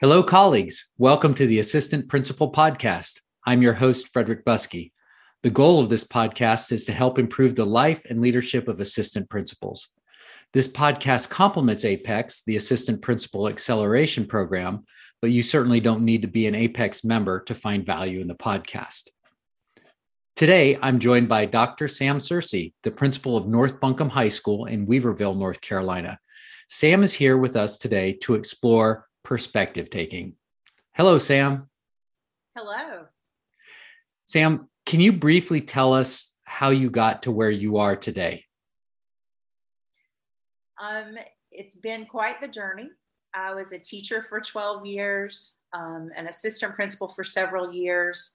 Hello, colleagues. Welcome to the Assistant Principal Podcast. I'm your host, Frederick Buskey. The goal of this podcast is to help improve the life and leadership of assistant principals. This podcast complements APEX, the Assistant Principal Acceleration Program, but you certainly don't need to be an APEX member to find value in the podcast. Today, I'm joined by Dr. Sam Sircey, the principal of North Buncombe High School in Weaverville, North Carolina. Sam is here with us today to explore perspective taking. Hello, Sam. Hello. Sam, can you briefly tell us how you got to where you are today? Um, it's been quite the journey. I was a teacher for 12 years, um, an assistant principal for several years,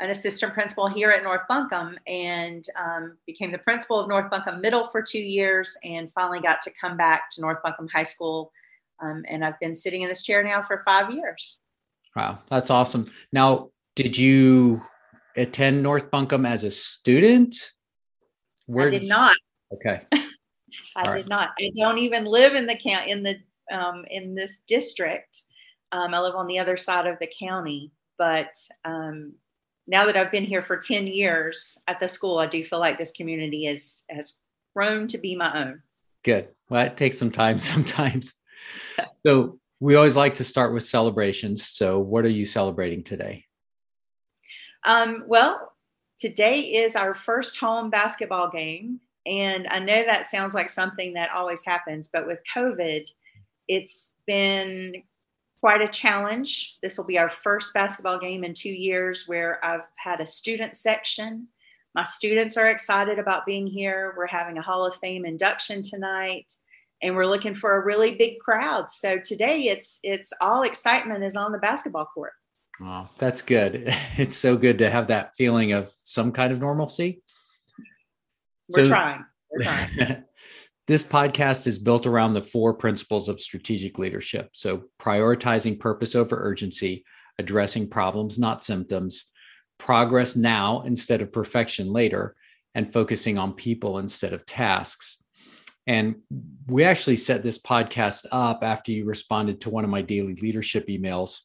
an assistant principal here at North Buncombe, and um, became the principal of North Buncombe Middle for two years, and finally got to come back to North Buncombe High School um, and I've been sitting in this chair now for five years. Wow, that's awesome. Now, did you attend North Buncombe as a student? Where I did not. Okay. I did right. not. I don't even live in the count in the um, in this district. Um, I live on the other side of the county, but um, now that I've been here for ten years at the school, I do feel like this community is has grown to be my own. Good. Well, it takes some time sometimes so we always like to start with celebrations. So what are you celebrating today? Um, well, today is our first home basketball game. And I know that sounds like something that always happens, but with COVID, it's been quite a challenge. This will be our first basketball game in two years where I've had a student section. My students are excited about being here. We're having a Hall of Fame induction tonight and we're looking for a really big crowd. So today it's it's all excitement is on the basketball court. Wow, that's good. It's so good to have that feeling of some kind of normalcy. We're so, trying. We're trying. this podcast is built around the four principles of strategic leadership. So prioritizing purpose over urgency, addressing problems, not symptoms, progress now instead of perfection later, and focusing on people instead of tasks. And we actually set this podcast up after you responded to one of my daily leadership emails.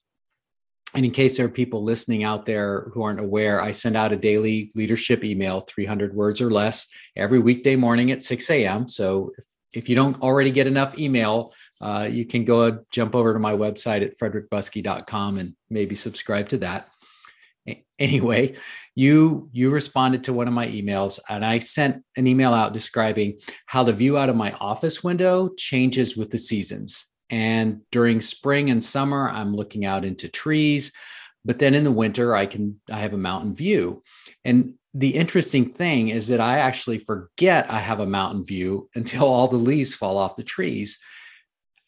And in case there are people listening out there who aren't aware, I send out a daily leadership email, 300 words or less, every weekday morning at 6 a.m. So if, you don't already get enough email, uh, you can go jump over to my website at frederickbuskey.com and maybe subscribe to that anyway you you responded to one of my emails and i sent an email out describing how the view out of my office window changes with the seasons. And during spring and summer i'm looking out into trees but then in the winter i can i have a mountain view. And the interesting thing is that i actually forget i have a mountain view until all the leaves fall off the trees.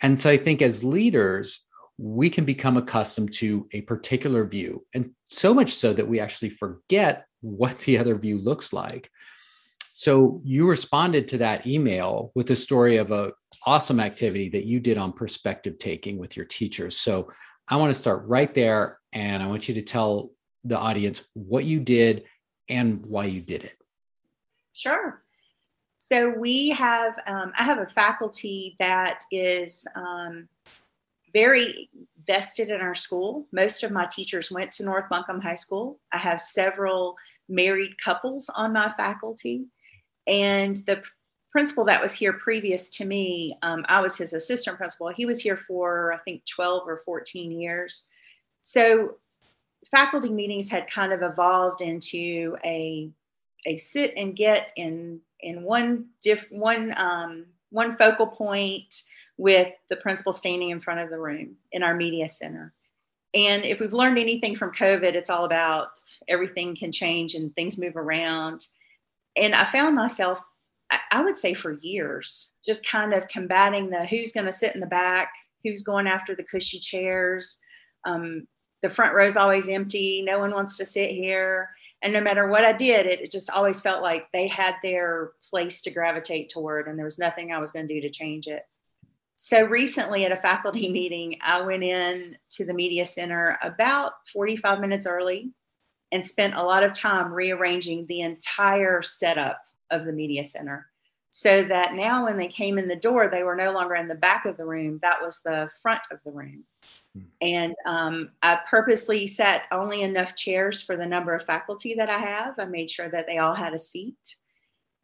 And so i think as leaders we can become accustomed to a particular view. And so much so that we actually forget what the other view looks like. So you responded to that email with a story of a awesome activity that you did on perspective taking with your teachers. So i want to start right there and i want you to tell the audience what you did and why you did it. Sure. So we have um, i have a faculty that is um, very vested in our school. Most of my teachers went to North Buncombe High School. I have several married couples on my faculty. And the principal that was here previous to me, um, I was his assistant principal. He was here for, I think, 12 or 14 years. So faculty meetings had kind of evolved into a, a sit and get in, in one, diff, one, um, one focal point with the principal standing in front of the room in our media center. And if we've learned anything from COVID, it's all about everything can change and things move around. And I found myself, I would say for years, just kind of combating the who's going to sit in the back, who's going after the cushy chairs. Um, the front row is always empty. No one wants to sit here. And no matter what I did, it, it just always felt like they had their place to gravitate toward, and there was nothing I was going to do to change it. So recently at a faculty meeting, I went in to the media center about 45 minutes early and spent a lot of time rearranging the entire setup of the media center. so that now when they came in the door, they were no longer in the back of the room. That was the front of the room. Hmm. And um, I purposely set only enough chairs for the number of faculty that I have. I made sure that they all had a seat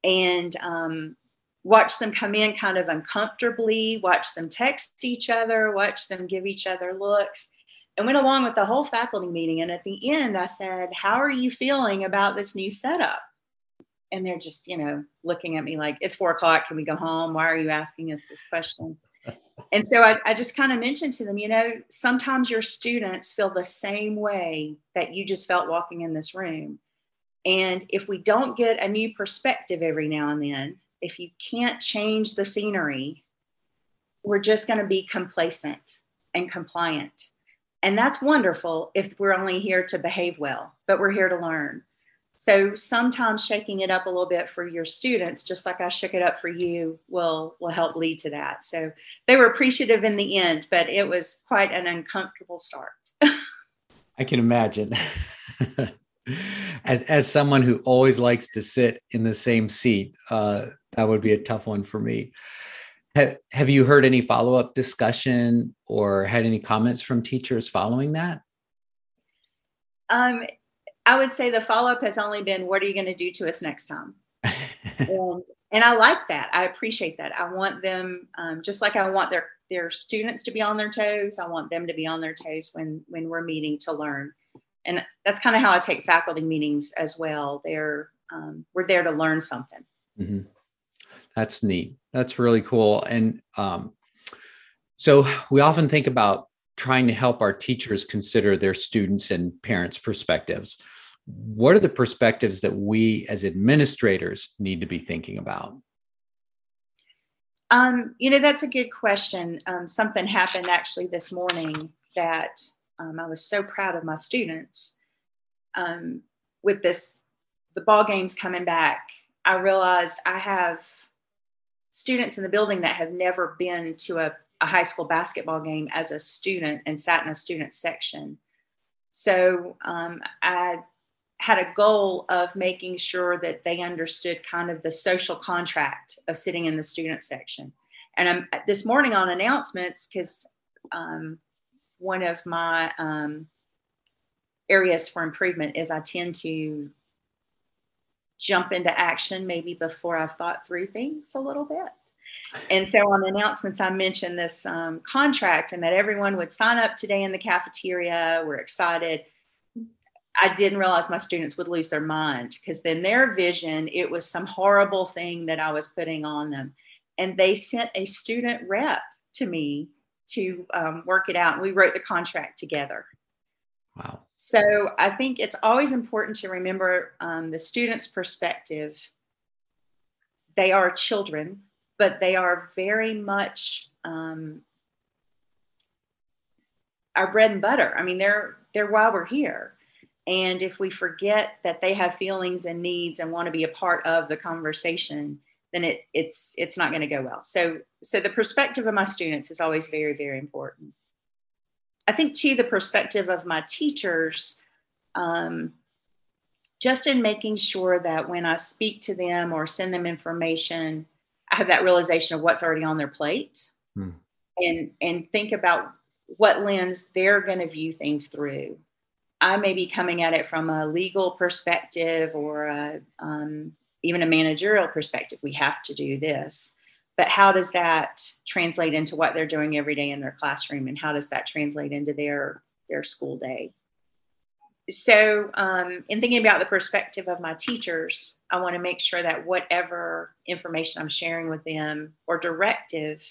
and um, watch them come in kind of uncomfortably, watch them text each other, watch them give each other looks, and went along with the whole faculty meeting. And at the end, I said, How are you feeling about this new setup? and they're just you know looking at me like it's four o'clock. Can we go home? Why are you asking us this question? And so I, I just kind of mentioned to them you know sometimes your students feel the same way that you just felt walking in this room. And if we don't get a new perspective every now and then if you can't change the scenery we're just going to be complacent and compliant and that's wonderful if we're only here to behave well but we're here to learn so sometimes shaking it up a little bit for your students, just like I shook it up for you, will will help lead to that. So they were appreciative in the end, but it was quite an uncomfortable start. I can imagine. as as someone who always likes to sit in the same seat, uh, that would be a tough one for me. Have, have you heard any follow up discussion or had any comments from teachers following that? Um, I would say the follow up has only been, what are you going to do to us next time? and, and I like that. I appreciate that. I want them, um, just like I want their their students to be on their toes. I want them to be on their toes when when we're meeting to learn. And that's kind of how I take faculty meetings as well. They're um, we're there to learn something. Mm-hmm. That's neat. That's really cool. And um, so we often think about trying to help our teachers consider their students and parents' perspectives. What are the perspectives that we as administrators need to be thinking about? Um, you know, that's a good question. Um, something happened actually this morning that um, I was so proud of my students. Um, with this, the ball games coming back, I realized I have students in the building that have never been to a a high school basketball game as a student and sat in a student section. So um, I had a goal of making sure that they understood kind of the social contract of sitting in the student section. And I'm this morning on announcements because um, one of my um, areas for improvement is I tend to jump into action maybe before I've thought through things a little bit. And so on the announcements, I mentioned this um, contract and that everyone would sign up today in the cafeteria. We're excited. I didn't realize my students would lose their mind because then their vision, it was some horrible thing that I was putting on them. And they sent a student rep to me to um, work it out. And we wrote the contract together. Wow. So I think it's always important to remember um, the student's perspective. They are children but they are very much um, our bread and butter. I mean, they're they're why we're here. And if we forget that they have feelings and needs and want to be a part of the conversation, then it it's it's not going to go well. So so the perspective of my students is always very very important. I think to the perspective of my teachers, um, just in making sure that when I speak to them or send them information, I have that realization of what's already on their plate hmm. and and think about what lens they're going to view things through. I may be coming at it from a legal perspective or a, um, even a managerial perspective. We have to do this. But how does that translate into what they're doing every day in their classroom? And how does that translate into their, their school day? so um, in thinking about the perspective of my teachers i want to make sure that whatever information i'm sharing with them or directive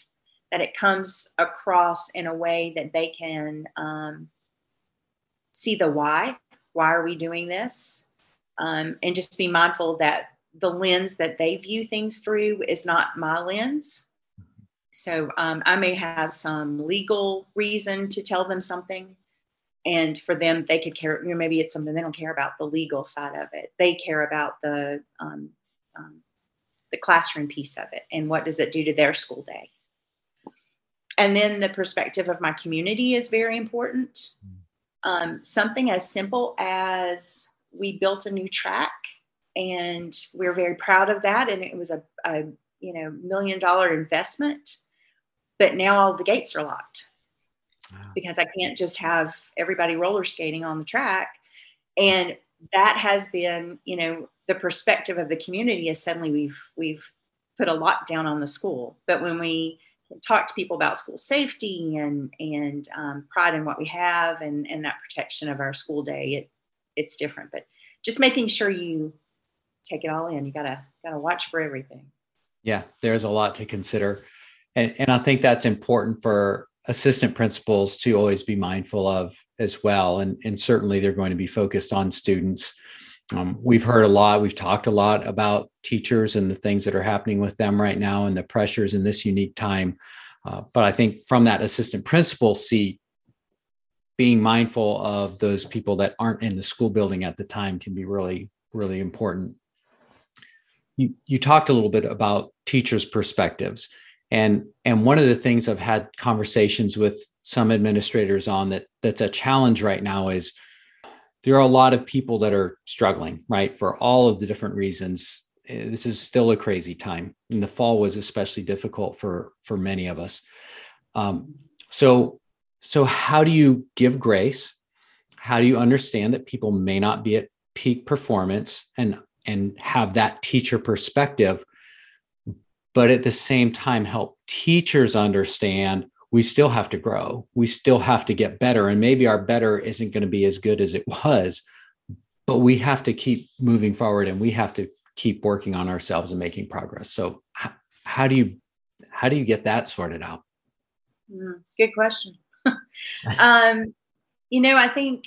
that it comes across in a way that they can um, see the why why are we doing this um, and just be mindful that the lens that they view things through is not my lens. So um, i may have some legal reason to tell them something and for them they could care you know maybe it's something they don't care about the legal side of it. They care about the um, um, the classroom piece of it and what does it do to their school day. And then the perspective of my community is very important. Um, something as simple as we built a new track and we're very proud of that. And it was a, a you know million dollar investment but now all the gates are locked wow. because i can't just have everybody roller skating on the track. And that has been you know the perspective of the community is suddenly we've we've put a lockdown on the school. But when we talk to people about school safety and and um, pride in what we have and and that protection of our school day it it's different. But just making sure you take it all in. You gotta gotta watch for everything. Yeah there's a lot to consider. And and i think that's important for assistant principals to always be mindful of as well. And and certainly they're going to be focused on students. Um, we've heard a lot we've talked a lot about teachers and the things that are happening with them right now and the pressures in this unique time. Uh, but i think from that assistant principal seat being mindful of those people that aren't in the school building at the time can be really really important you, you talked a little bit about teachers perspectives and and one of the things i've had conversations with some administrators on that that's a challenge right now is there are a lot of people that are struggling, right, for all of the different reasons. Eh, this is still a crazy time, and the fall was especially difficult for for many of us. Um, so, so how do you give grace? How do you understand that people may not be at peak performance and and have that teacher perspective, but at the same time help teachers understand we still have to grow. We still have to get better. And maybe our better isn't going to be as good as it was, but we have to keep moving forward and we have to keep working on ourselves and making progress. So how, do you how do you get that sorted out? Mm, good question. um, you know, I think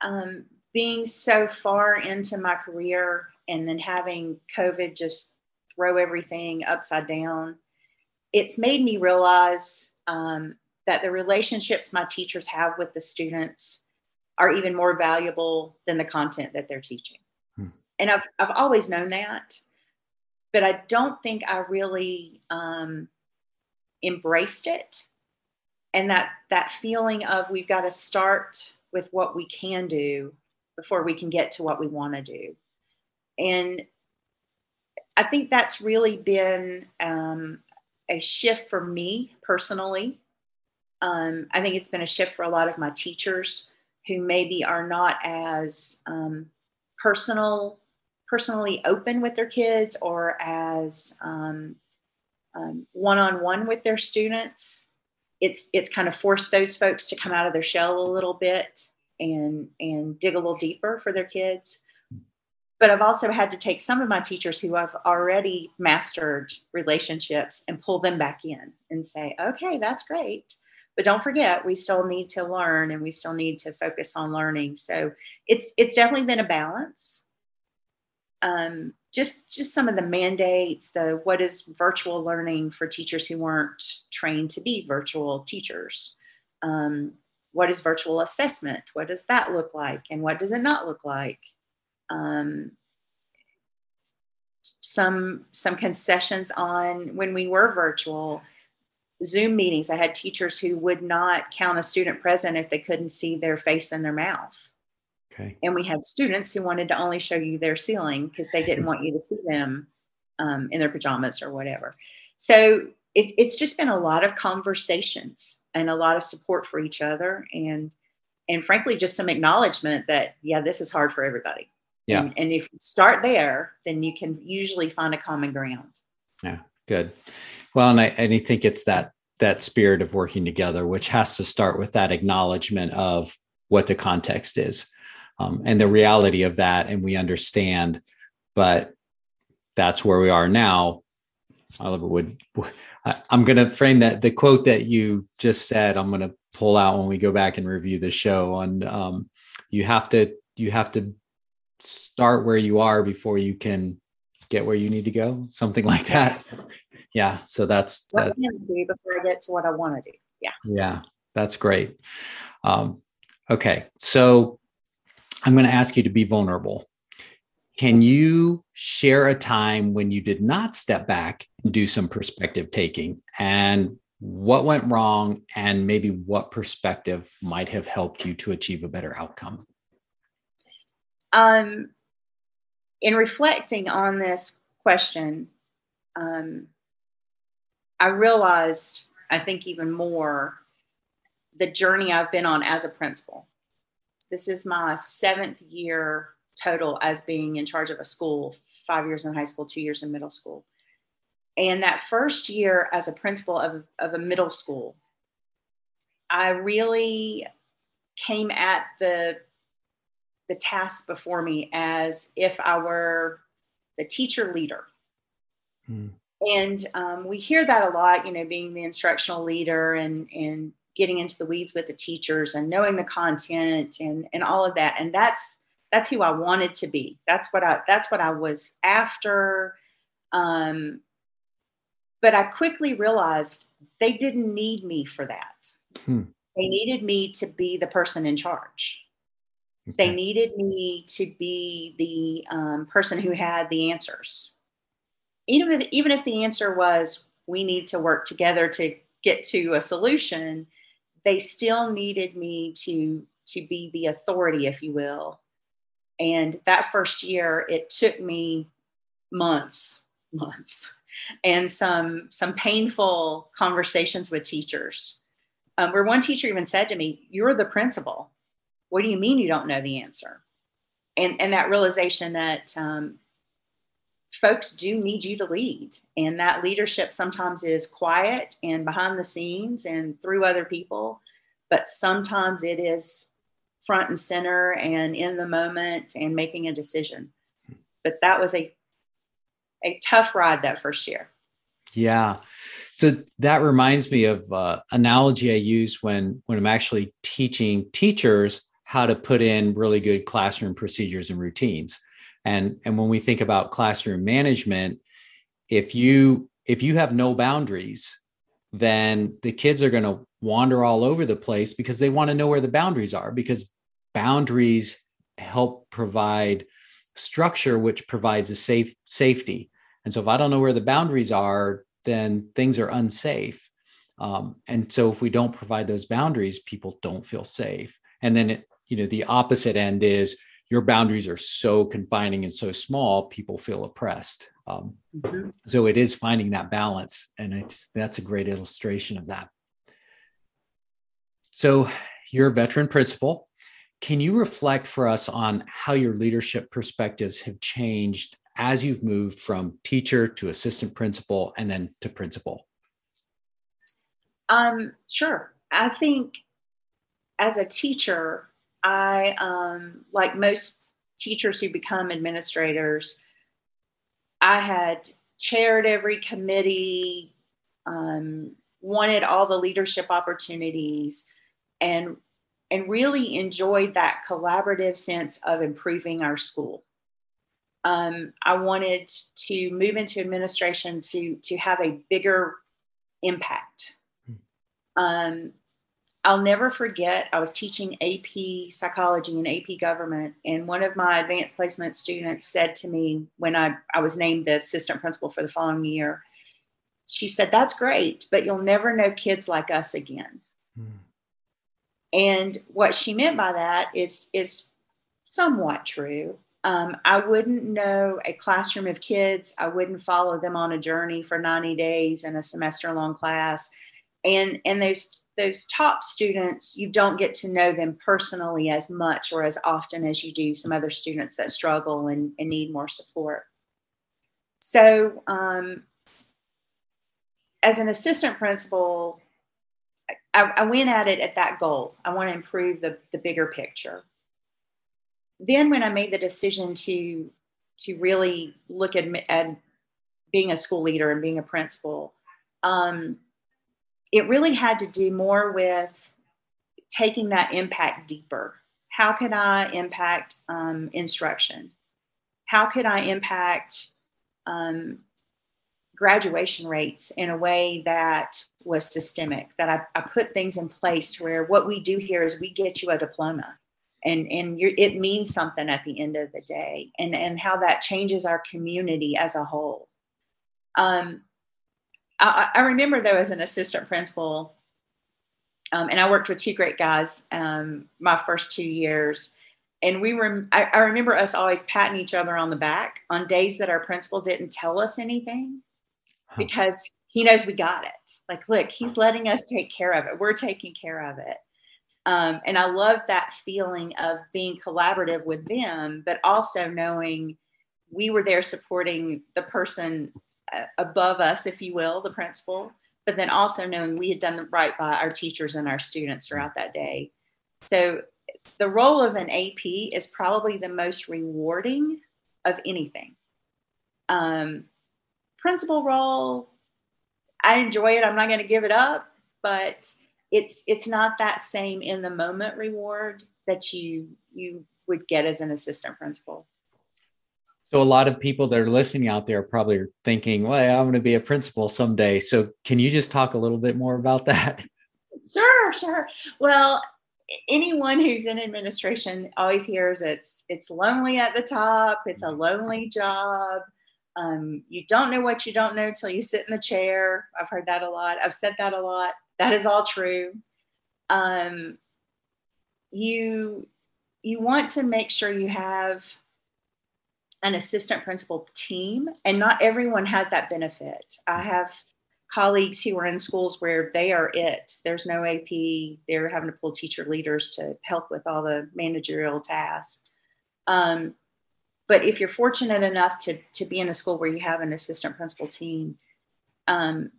um, being so far into my career and then having COVID just throw everything upside down it's made me realize um, that the relationships my teachers have with the students are even more valuable than the content that they're teaching. Hmm. And I've, I've always known that, but I don't think I really um, embraced it. And that, that feeling of we've got to start with what we can do before we can get to what we want to do. And I think that's really been um, a shift for me personally. Um, I think it's been a shift for a lot of my teachers who maybe are not as um, personal, personally open with their kids or as um, um, one-on-one with their students. It's it's kind of forced those folks to come out of their shell a little bit and and dig a little deeper for their kids but I've also had to take some of my teachers who have already mastered relationships and pull them back in and say, okay, that's great. But don't forget, we still need to learn and we still need to focus on learning. So it's it's definitely been a balance. Um, just just some of the mandates, the what is virtual learning for teachers who weren't trained to be virtual teachers. Um, what is virtual assessment? What does that look like? And what does it not look like? um, some some concessions on when we were virtual Zoom meetings. I had teachers who would not count a student present if they couldn't see their face and their mouth. Okay. And we had students who wanted to only show you their ceiling because they didn't want you to see them um, in their pajamas or whatever. So it, it's just been a lot of conversations and a lot of support for each other and and frankly just some acknowledgement that yeah this is hard for everybody yeah. And, and if you start there, then you can usually find a common ground. Yeah, good. Well, and I, and I think it's that that spirit of working together, which has to start with that acknowledgement of what the context is um, and the reality of that, and we understand. But that's where we are now. Oliver would. I, I'm going to frame that the quote that you just said. I'm going to pull out when we go back and review the show. On um, you have to you have to start where you are before you can get where you need to go something like that yeah so that's what that, do before i get to what i want to do yeah yeah that's great um, okay so i'm going to ask you to be vulnerable can you share a time when you did not step back and do some perspective taking? And what went wrong? And maybe what perspective might have helped you to achieve a better outcome? Um, in reflecting on this question, um, I realized, I think even more, the journey I've been on as a principal. This is my seventh year total as being in charge of a school five years in high school, two years in middle school. And that first year as a principal of, of a middle school, I really came at the the task before me as if I were the teacher leader. Hmm. And um, we hear that a lot, you know, being the instructional leader and and getting into the weeds with the teachers and knowing the content and and all of that. And that's that's who I wanted to be. That's what I that's what I was after. Um, but I quickly realized they didn't need me for that. Hmm. They needed me to be the person in charge. Okay. They needed me to be the um, person who had the answers. Even if, even if the answer was we need to work together to get to a solution, they still needed me to to be the authority, if you will. And that first year, it took me months, months, and some some painful conversations with teachers um, where one teacher even said to me, You're the principal. What do you mean you don't know the answer? And, and that realization that um, folks do need you to lead. And that leadership sometimes is quiet and behind the scenes and through other people, but sometimes it is front and center and in the moment and making a decision. But that was a a tough ride that first year. Yeah. So that reminds me of uh, analogy I use when when I'm actually teaching teachers how to put in really good classroom procedures and routines. And and when we think about classroom management, if you if you have no boundaries, then the kids are going to wander all over the place because they want to know where the boundaries are because boundaries help provide structure which provides a safe safety and so if I don't know where the boundaries are, then things are unsafe. Um, and so if we don't provide those boundaries, people don't feel safe. And then, it, you know, the opposite end is your boundaries are so confining and so small, people feel oppressed. Um, mm-hmm. So it is finding that balance. And it's, that's a great illustration of that. So you're a veteran principal. Can you reflect for us on how your leadership perspectives have changed as you've moved from teacher to assistant principal and then to principal? Um, sure. I think as a teacher, I, um, like most teachers who become administrators, I had chaired every committee, um, wanted all the leadership opportunities, and and really enjoyed that collaborative sense of improving our school um, I wanted to move into administration to to have a bigger impact. Hmm. Um, I'll never forget. I was teaching AP psychology and AP government, and one of my advanced placement students said to me when I I was named the assistant principal for the following year. She said, "That's great, but you'll never know kids like us again." Hmm. And what she meant by that is is somewhat true. Um, I wouldn't know a classroom of kids. I wouldn't follow them on a journey for 90 days in a semester long class. And, and those, those top students, you don't get to know them personally as much or as often as you do some other students that struggle and, and need more support. So, um, as an assistant principal, I, I went at it at that goal. I want to improve the, the bigger picture then when I made the decision to to really look at, at being a school leader and being a principal, um, it really had to do more with taking that impact deeper. How could I impact um, instruction? How could I impact um, graduation rates in a way that was systemic? That I, I put things in place where what we do here is we get you a diploma and and it means something at the end of the day and and how that changes our community as a whole um, I, I, remember though as an assistant principal um, and i worked with two great guys um, my first two years and we were I, I remember us always patting each other on the back on days that our principal didn't tell us anything huh. because he knows we got it. Like, look, he's letting us take care of it. We're taking care of it. Um, and I love that feeling of being collaborative with them, but also knowing we were there supporting the person uh, above us, if you will, the principal, but then also knowing we had done the right by our teachers and our students throughout that day. So the role of an AP is probably the most rewarding of anything. Um, principal role, I enjoy it. I'm not going to give it up, but it's it's not that same in the moment reward that you you would get as an assistant principal. So a lot of people that are listening out there probably are thinking, "Well, I'm going to be a principal someday." So can you just talk a little bit more about that? Sure, sure. Well, anyone who's in administration always hears it's it's lonely at the top. It's a mm-hmm. lonely job. Um, you don't know what you don't know till you sit in the chair. I've heard that a lot. I've said that a lot. That is all true. Um, you you want to make sure you have an assistant principal team, and not everyone has that benefit. I have colleagues who are in schools where they are it. There's no AP. They're having to pull teacher leaders to help with all the managerial tasks. Um, but if you're fortunate enough to to be in a school where you have an assistant principal team, um,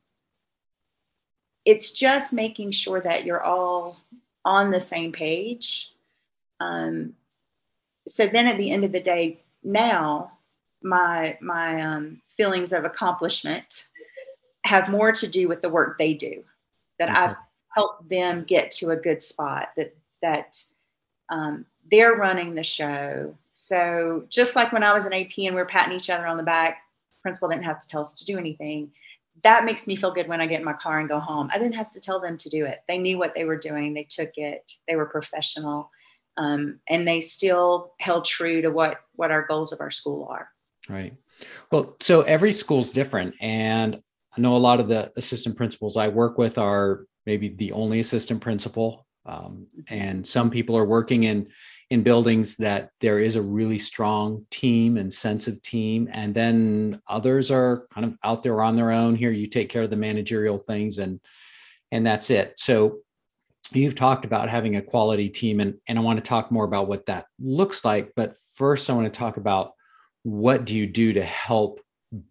it's just making sure that you're all on the same page. Um, so then at the end of the day, now my my um, feelings of accomplishment have more to do with the work they do. That I've helped them get to a good spot. That that um, they're running the show. So just like when I was an AP and we are patting each other on the back, principal didn't have to tell us to do anything that makes me feel good when I get in my car and go home. I didn't have to tell them to do it. They knew what they were doing. They took it. They were professional, um, and they still held true to what what our goals of our school are. Right. Well, so every school's different, and I know a lot of the assistant principals I work with are maybe the only assistant principal, um, and some people are working in in buildings that there is a really strong team and sense of team. And then others are kind of out there on their own. Here you take care of the managerial things and and that's it. So you've talked about having a quality team and, and i want to talk more about what that looks like. But first i want to talk about what do you do to help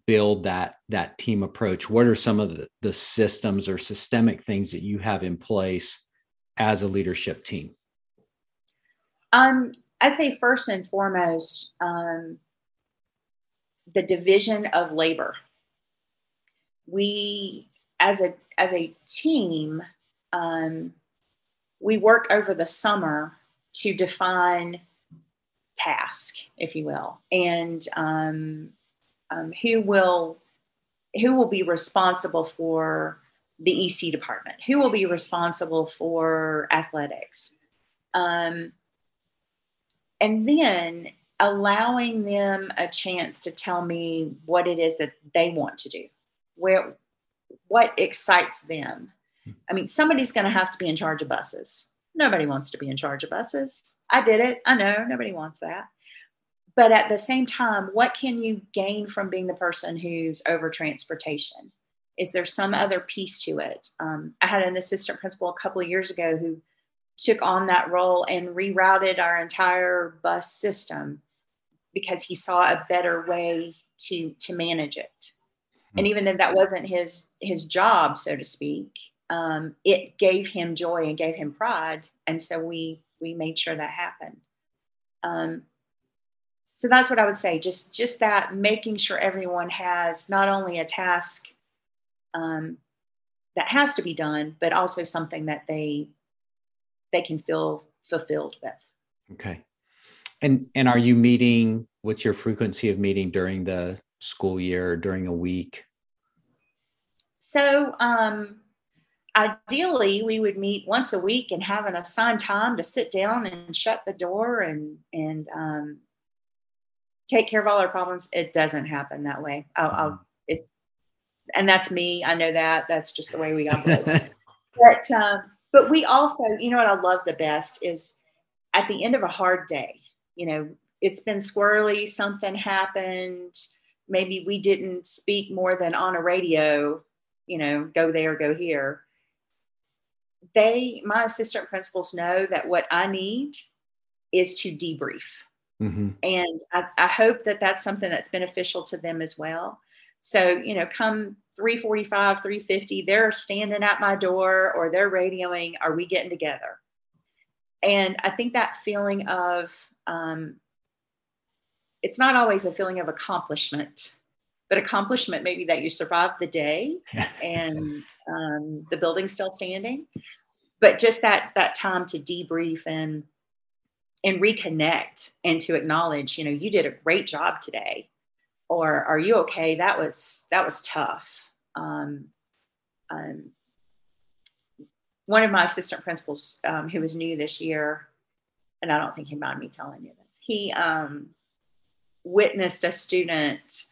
build that that team approach? What are some of the, the systems or systemic things that you have in place as a leadership team um, I'd say first and foremost, um, the division of labor. We, as a as a team, um, we work over the summer to define task, if you will, and um, um, who will who will be responsible for the EC department, who will be responsible for athletics. Um, and then allowing them a chance to tell me what it is that they want to do. Where what excites them. I mean somebody's going to have to be in charge of buses. Nobody wants to be in charge of buses. I did it. I know. Nobody wants that. But at the same time what can you gain from being the person who's over transportation? Is there some other piece to it? Um, i had an assistant principal a couple of years ago who took on that role and rerouted our entire bus system because he saw a better way to to manage it. And hmm. even though that wasn't his his job so to speak um, it gave him joy and gave him pride. And so we we made sure that happened. Um, so that's what i would say just just that making sure everyone has not only a task um, that has to be done but also something that they they can feel fulfilled with. Okay. And and are you meeting what's your frequency of meeting during the school year during a week? So um ideally we would meet once a week and have an assigned time to sit down and shut the door and and um, take care of all our problems. It doesn't happen that way. I'll, I'll mm-hmm. it's and that's me. I know that. That's just the way we operate. but um, but we also, you know what I love the best is at the end of a hard day, you know, it's been squirrely, something happened, maybe we didn't speak more than on a radio, you know, go there, go here. They, my assistant principals know that what I need is to debrief. Mm-hmm. And I, I hope that that's something that's beneficial to them as well. So, you know, come 345, 350, they're standing at my door or they're radioing, are we getting together? And I think that feeling of, um, it's not always a feeling of accomplishment, but accomplishment maybe that you survived the day and um, the building's still standing. But just that that time to debrief and and reconnect and to acknowledge, you know, you did a great job today, or are you okay? That was that was tough. Um, um, one of my assistant principals um, who was new this year, and I don't think he minded me telling you this. He um, witnessed a student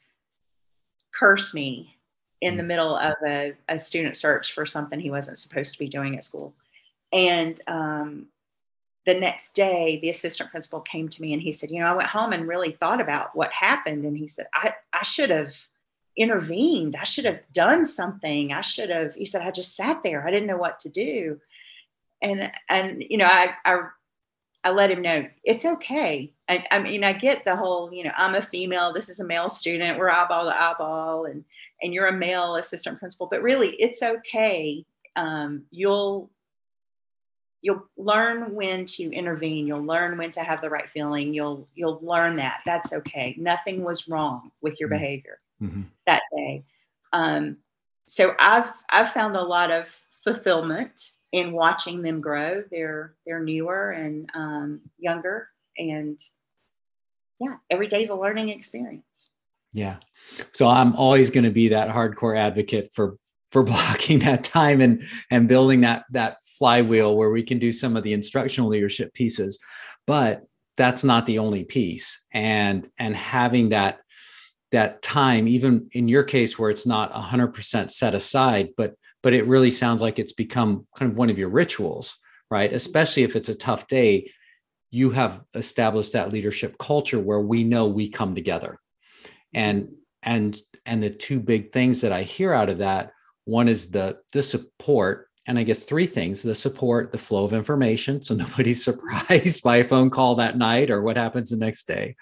curse me in the mm. middle of a, a, student search for something he wasn't supposed to be doing at school. And um, the next day, the assistant principal came to me and he said, You know, I went home and really thought about what happened. And he said, I, I should have intervened. I should have done something. I should have, he said, I just sat there. I didn't know what to do. And, and, you know, I, I I let him know it's okay. I, I, mean, I get the whole, you know, I'm a female, this is a male student, we're eyeball to eyeball, and and you're a male assistant principal, but really, it's okay. Um, you'll you'll learn when to intervene. You'll learn when to have the right feeling. You'll you'll learn that that's okay. Nothing was wrong with your mm-hmm. behavior mm-hmm. that day. Um, so I've I've found a lot of fulfillment in watching them grow. They're they're newer and um, younger, and yeah, every day is a learning experience. Yeah, so I'm always going to be that hardcore advocate for for blocking that time and and building that that flywheel where we can do some of the instructional leadership pieces, but that's not the only piece. And and having that that time even in your case where it's not 100% set aside but but it really sounds like it's become kind of one of your rituals, right? Especially if it's a tough day, you have established that leadership culture where we know we come together. And and and the two big things that I hear out of that, one is the the support and I guess three things the support, the flow of information. So nobody's surprised by a phone call that night or what happens the next day.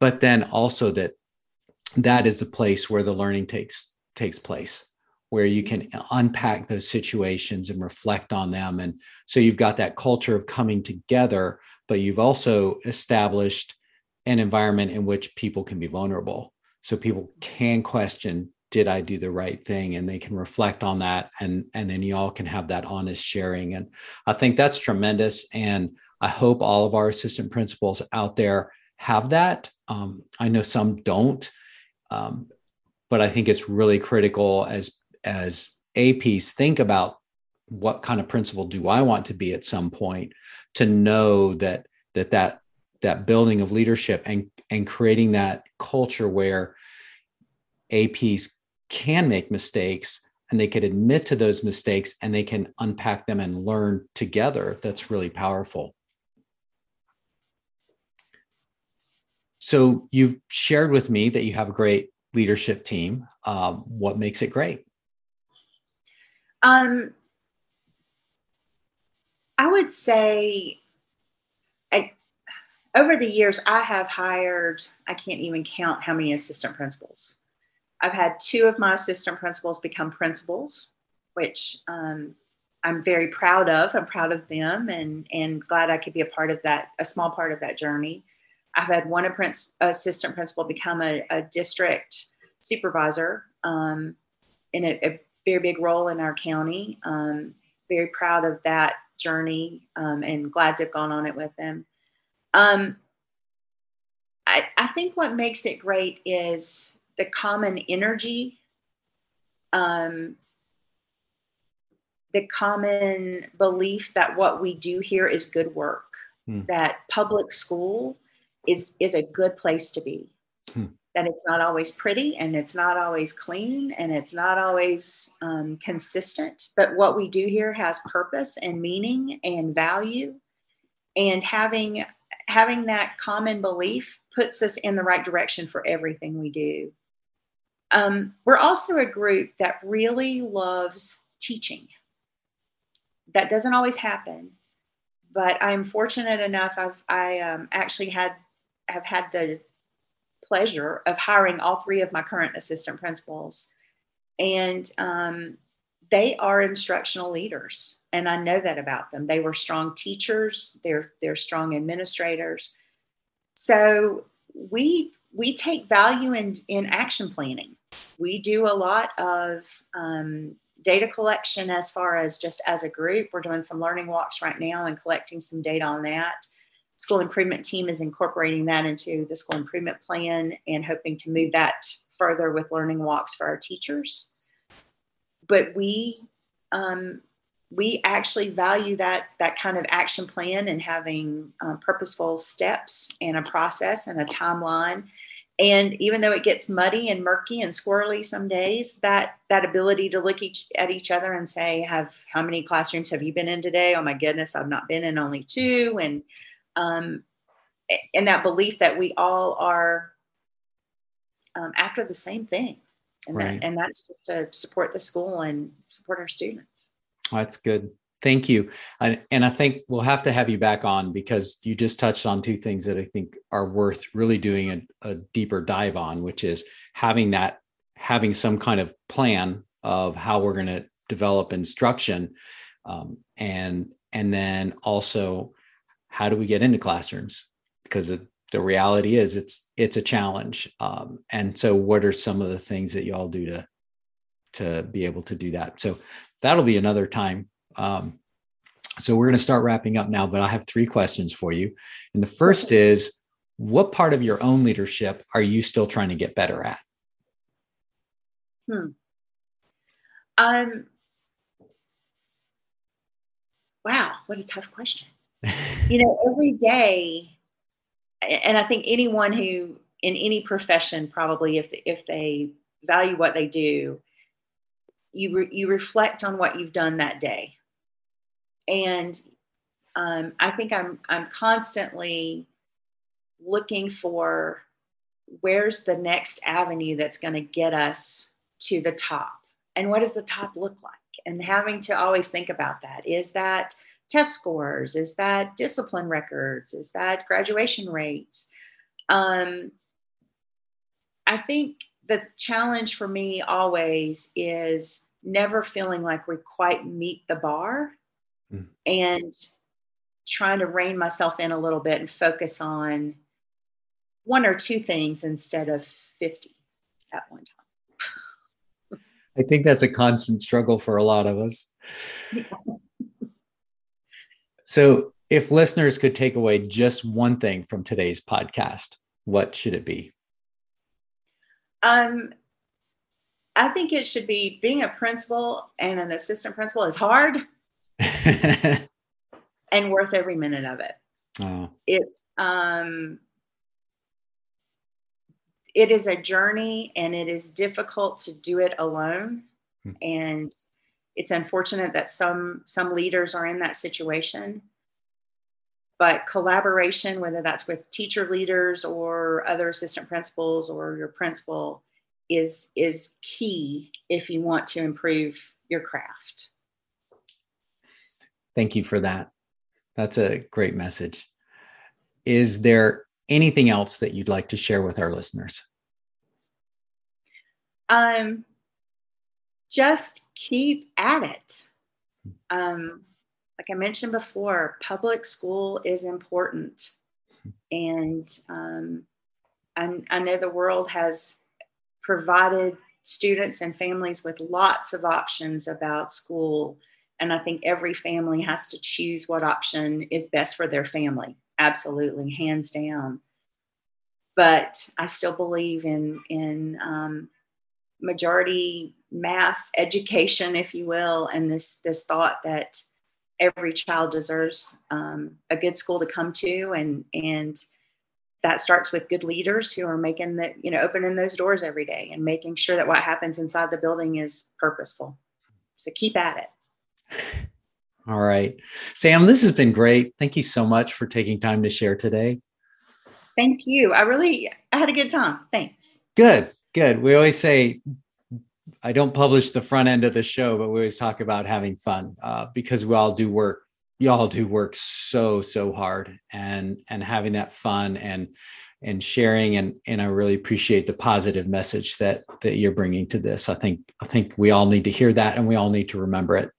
But then also that that is the place where the learning takes takes place where you can unpack those situations and reflect on them. And so you've got that culture of coming together, but you've also established an environment in which people can be vulnerable. So people can question, did I do the right thing? And they can reflect on that. And, and then you all can have that honest sharing. And I think that's tremendous. And I hope all of our assistant principals out there have that. Um, I know some don't. Um, but I think it's really critical as as APs think about what kind of principal do I want to be at some point to know that that that that building of leadership and and creating that culture where APs can make mistakes and they can admit to those mistakes and they can unpack them and learn together that's really powerful. So you've shared with me that you have a great leadership team. Um, what makes it great? Um, I would say I, over the years, I have hired, I can't even count how many assistant principals. I've had two of my assistant principals become principals, which um, I'm very proud of. I'm proud of them and, and glad I could be a part of that, a small part of that journey. I've had one assistant principal become a, a district supervisor um, in a, a, very big role in our county. Um, very proud of that journey um, and glad to have gone on it with them. Um, I, I, think what makes it great is the common energy, um, the common belief that what we do here is good work, hmm. that public school is, is a good place to be. Hmm that it's not always pretty and it's not always clean and it's not always um, consistent. But what we do here has purpose and meaning and value. And having having that common belief puts us in the right direction for everything we do. Um, we're also a group that really loves teaching. That doesn't always happen, but I'm fortunate enough. I've I um, actually had have had the pleasure of hiring all three of my current assistant principals, and um, they are instructional leaders, and I know that about them. They were strong teachers. They're they're strong administrators. So we we take value in in action planning. We do a lot of um, data collection as far as just as a group. We're doing some learning walks right now and collecting some data on that. School improvement team is incorporating that into the school improvement plan and hoping to move that further with learning walks for our teachers. But we um, we actually value that that kind of action plan and having uh, purposeful steps and a process and a timeline and even though it gets muddy and murky and squirrely some days that that ability to look each at each other and say have how many classrooms have you been in today? Oh my goodness i've not been in only two. And um and that belief that we all are um, after the same thing. And, right. that, and that's just to support the school and support our students. That's good Thank you. And, and I think we'll have to have you back on because you just touched on two things that I think are worth really doing a, a deeper dive on, which is having that, having some kind of plan of how we're going to develop instruction. Um, and, and then also how do we get into classrooms? Because it, the reality is it's, it's a challenge. Um, and so what are some of the things that you all do to, to be able to do that? So that'll be another time um, so we're going to start wrapping up now, but I have three questions for you. And the first is what part of your own leadership are you still trying to get better at? Hmm. Um, wow, what a tough question. you know, every day, and I think anyone who in any profession probably, if if they value what they do, you re, you reflect on what you've done that day and um, I think I'm I'm constantly looking for where's the next avenue that's going to get us to the top, and what does the top look like, and having to always think about that. Is that test scores? Is that discipline records? Is that graduation rates? Um, I think the challenge for me always is never feeling like we quite meet the bar mm. and trying to rein myself in a little bit and focus on one or two things instead of 50 at one time. I think that's a constant struggle for a lot of us. so, if listeners could take away just one thing from today's podcast, what should it be? Um, I think it should be being a principal and an assistant principal is hard. and worth every minute of it. Oh. It's um it is a journey and it is difficult to do it alone hmm. and it's unfortunate that some some leaders are in that situation but collaboration whether that's with teacher leaders or other assistant principals or your principal is is key if you want to improve your craft Thank you for that. That's a great message. Is there anything else that you'd like to share with our listeners? Um, just keep at it. Um, like I mentioned before, public school is important. And um, I, I know the world has provided students and families with lots of options about school and I think every family has to choose what option is best for their family. Absolutely, hands down. But I still believe in in um, majority mass education, if you will, and this this thought that every child deserves um, a good school to come to, and and that starts with good leaders who are making the you know opening those doors every day and making sure that what happens inside the building is purposeful. So keep at it. All right. Sam, this has been great. Thank you so much for taking time to share today. Thank you. I really I had a good time. Thanks. Good. Good. We always say I don't publish the front end of the show, but we always talk about having fun uh, because we all do work. Y'all do work so so hard, and and having that fun and and sharing and and I really appreciate the positive message that that you're bringing to this. I think I think we all need to hear that, and we all need to remember it.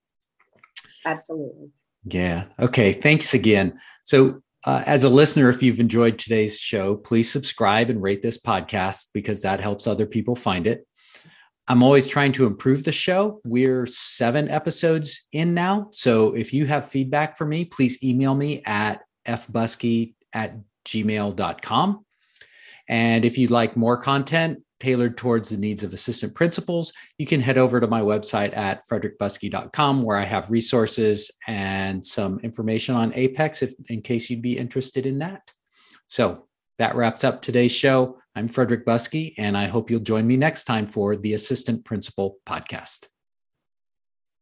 Absolutely. Yeah. Okay. Thanks again. So, uh, as a listener, if you've enjoyed today's show, please subscribe and rate this podcast because that helps other people find it. I'm always trying to improve the show. We're seven episodes in now. So, if you have feedback for me, please email me at fbuskey at gmail.com. And if you'd like more content, tailored towards the needs of assistant principals, you can head over to my website at frederickbuskey.com where I have resources and some information on Apex if, in case you'd be interested in that. So that wraps up today's show. I'm Frederick Buskey, and I hope you'll join me next time for the Assistant Principal Podcast.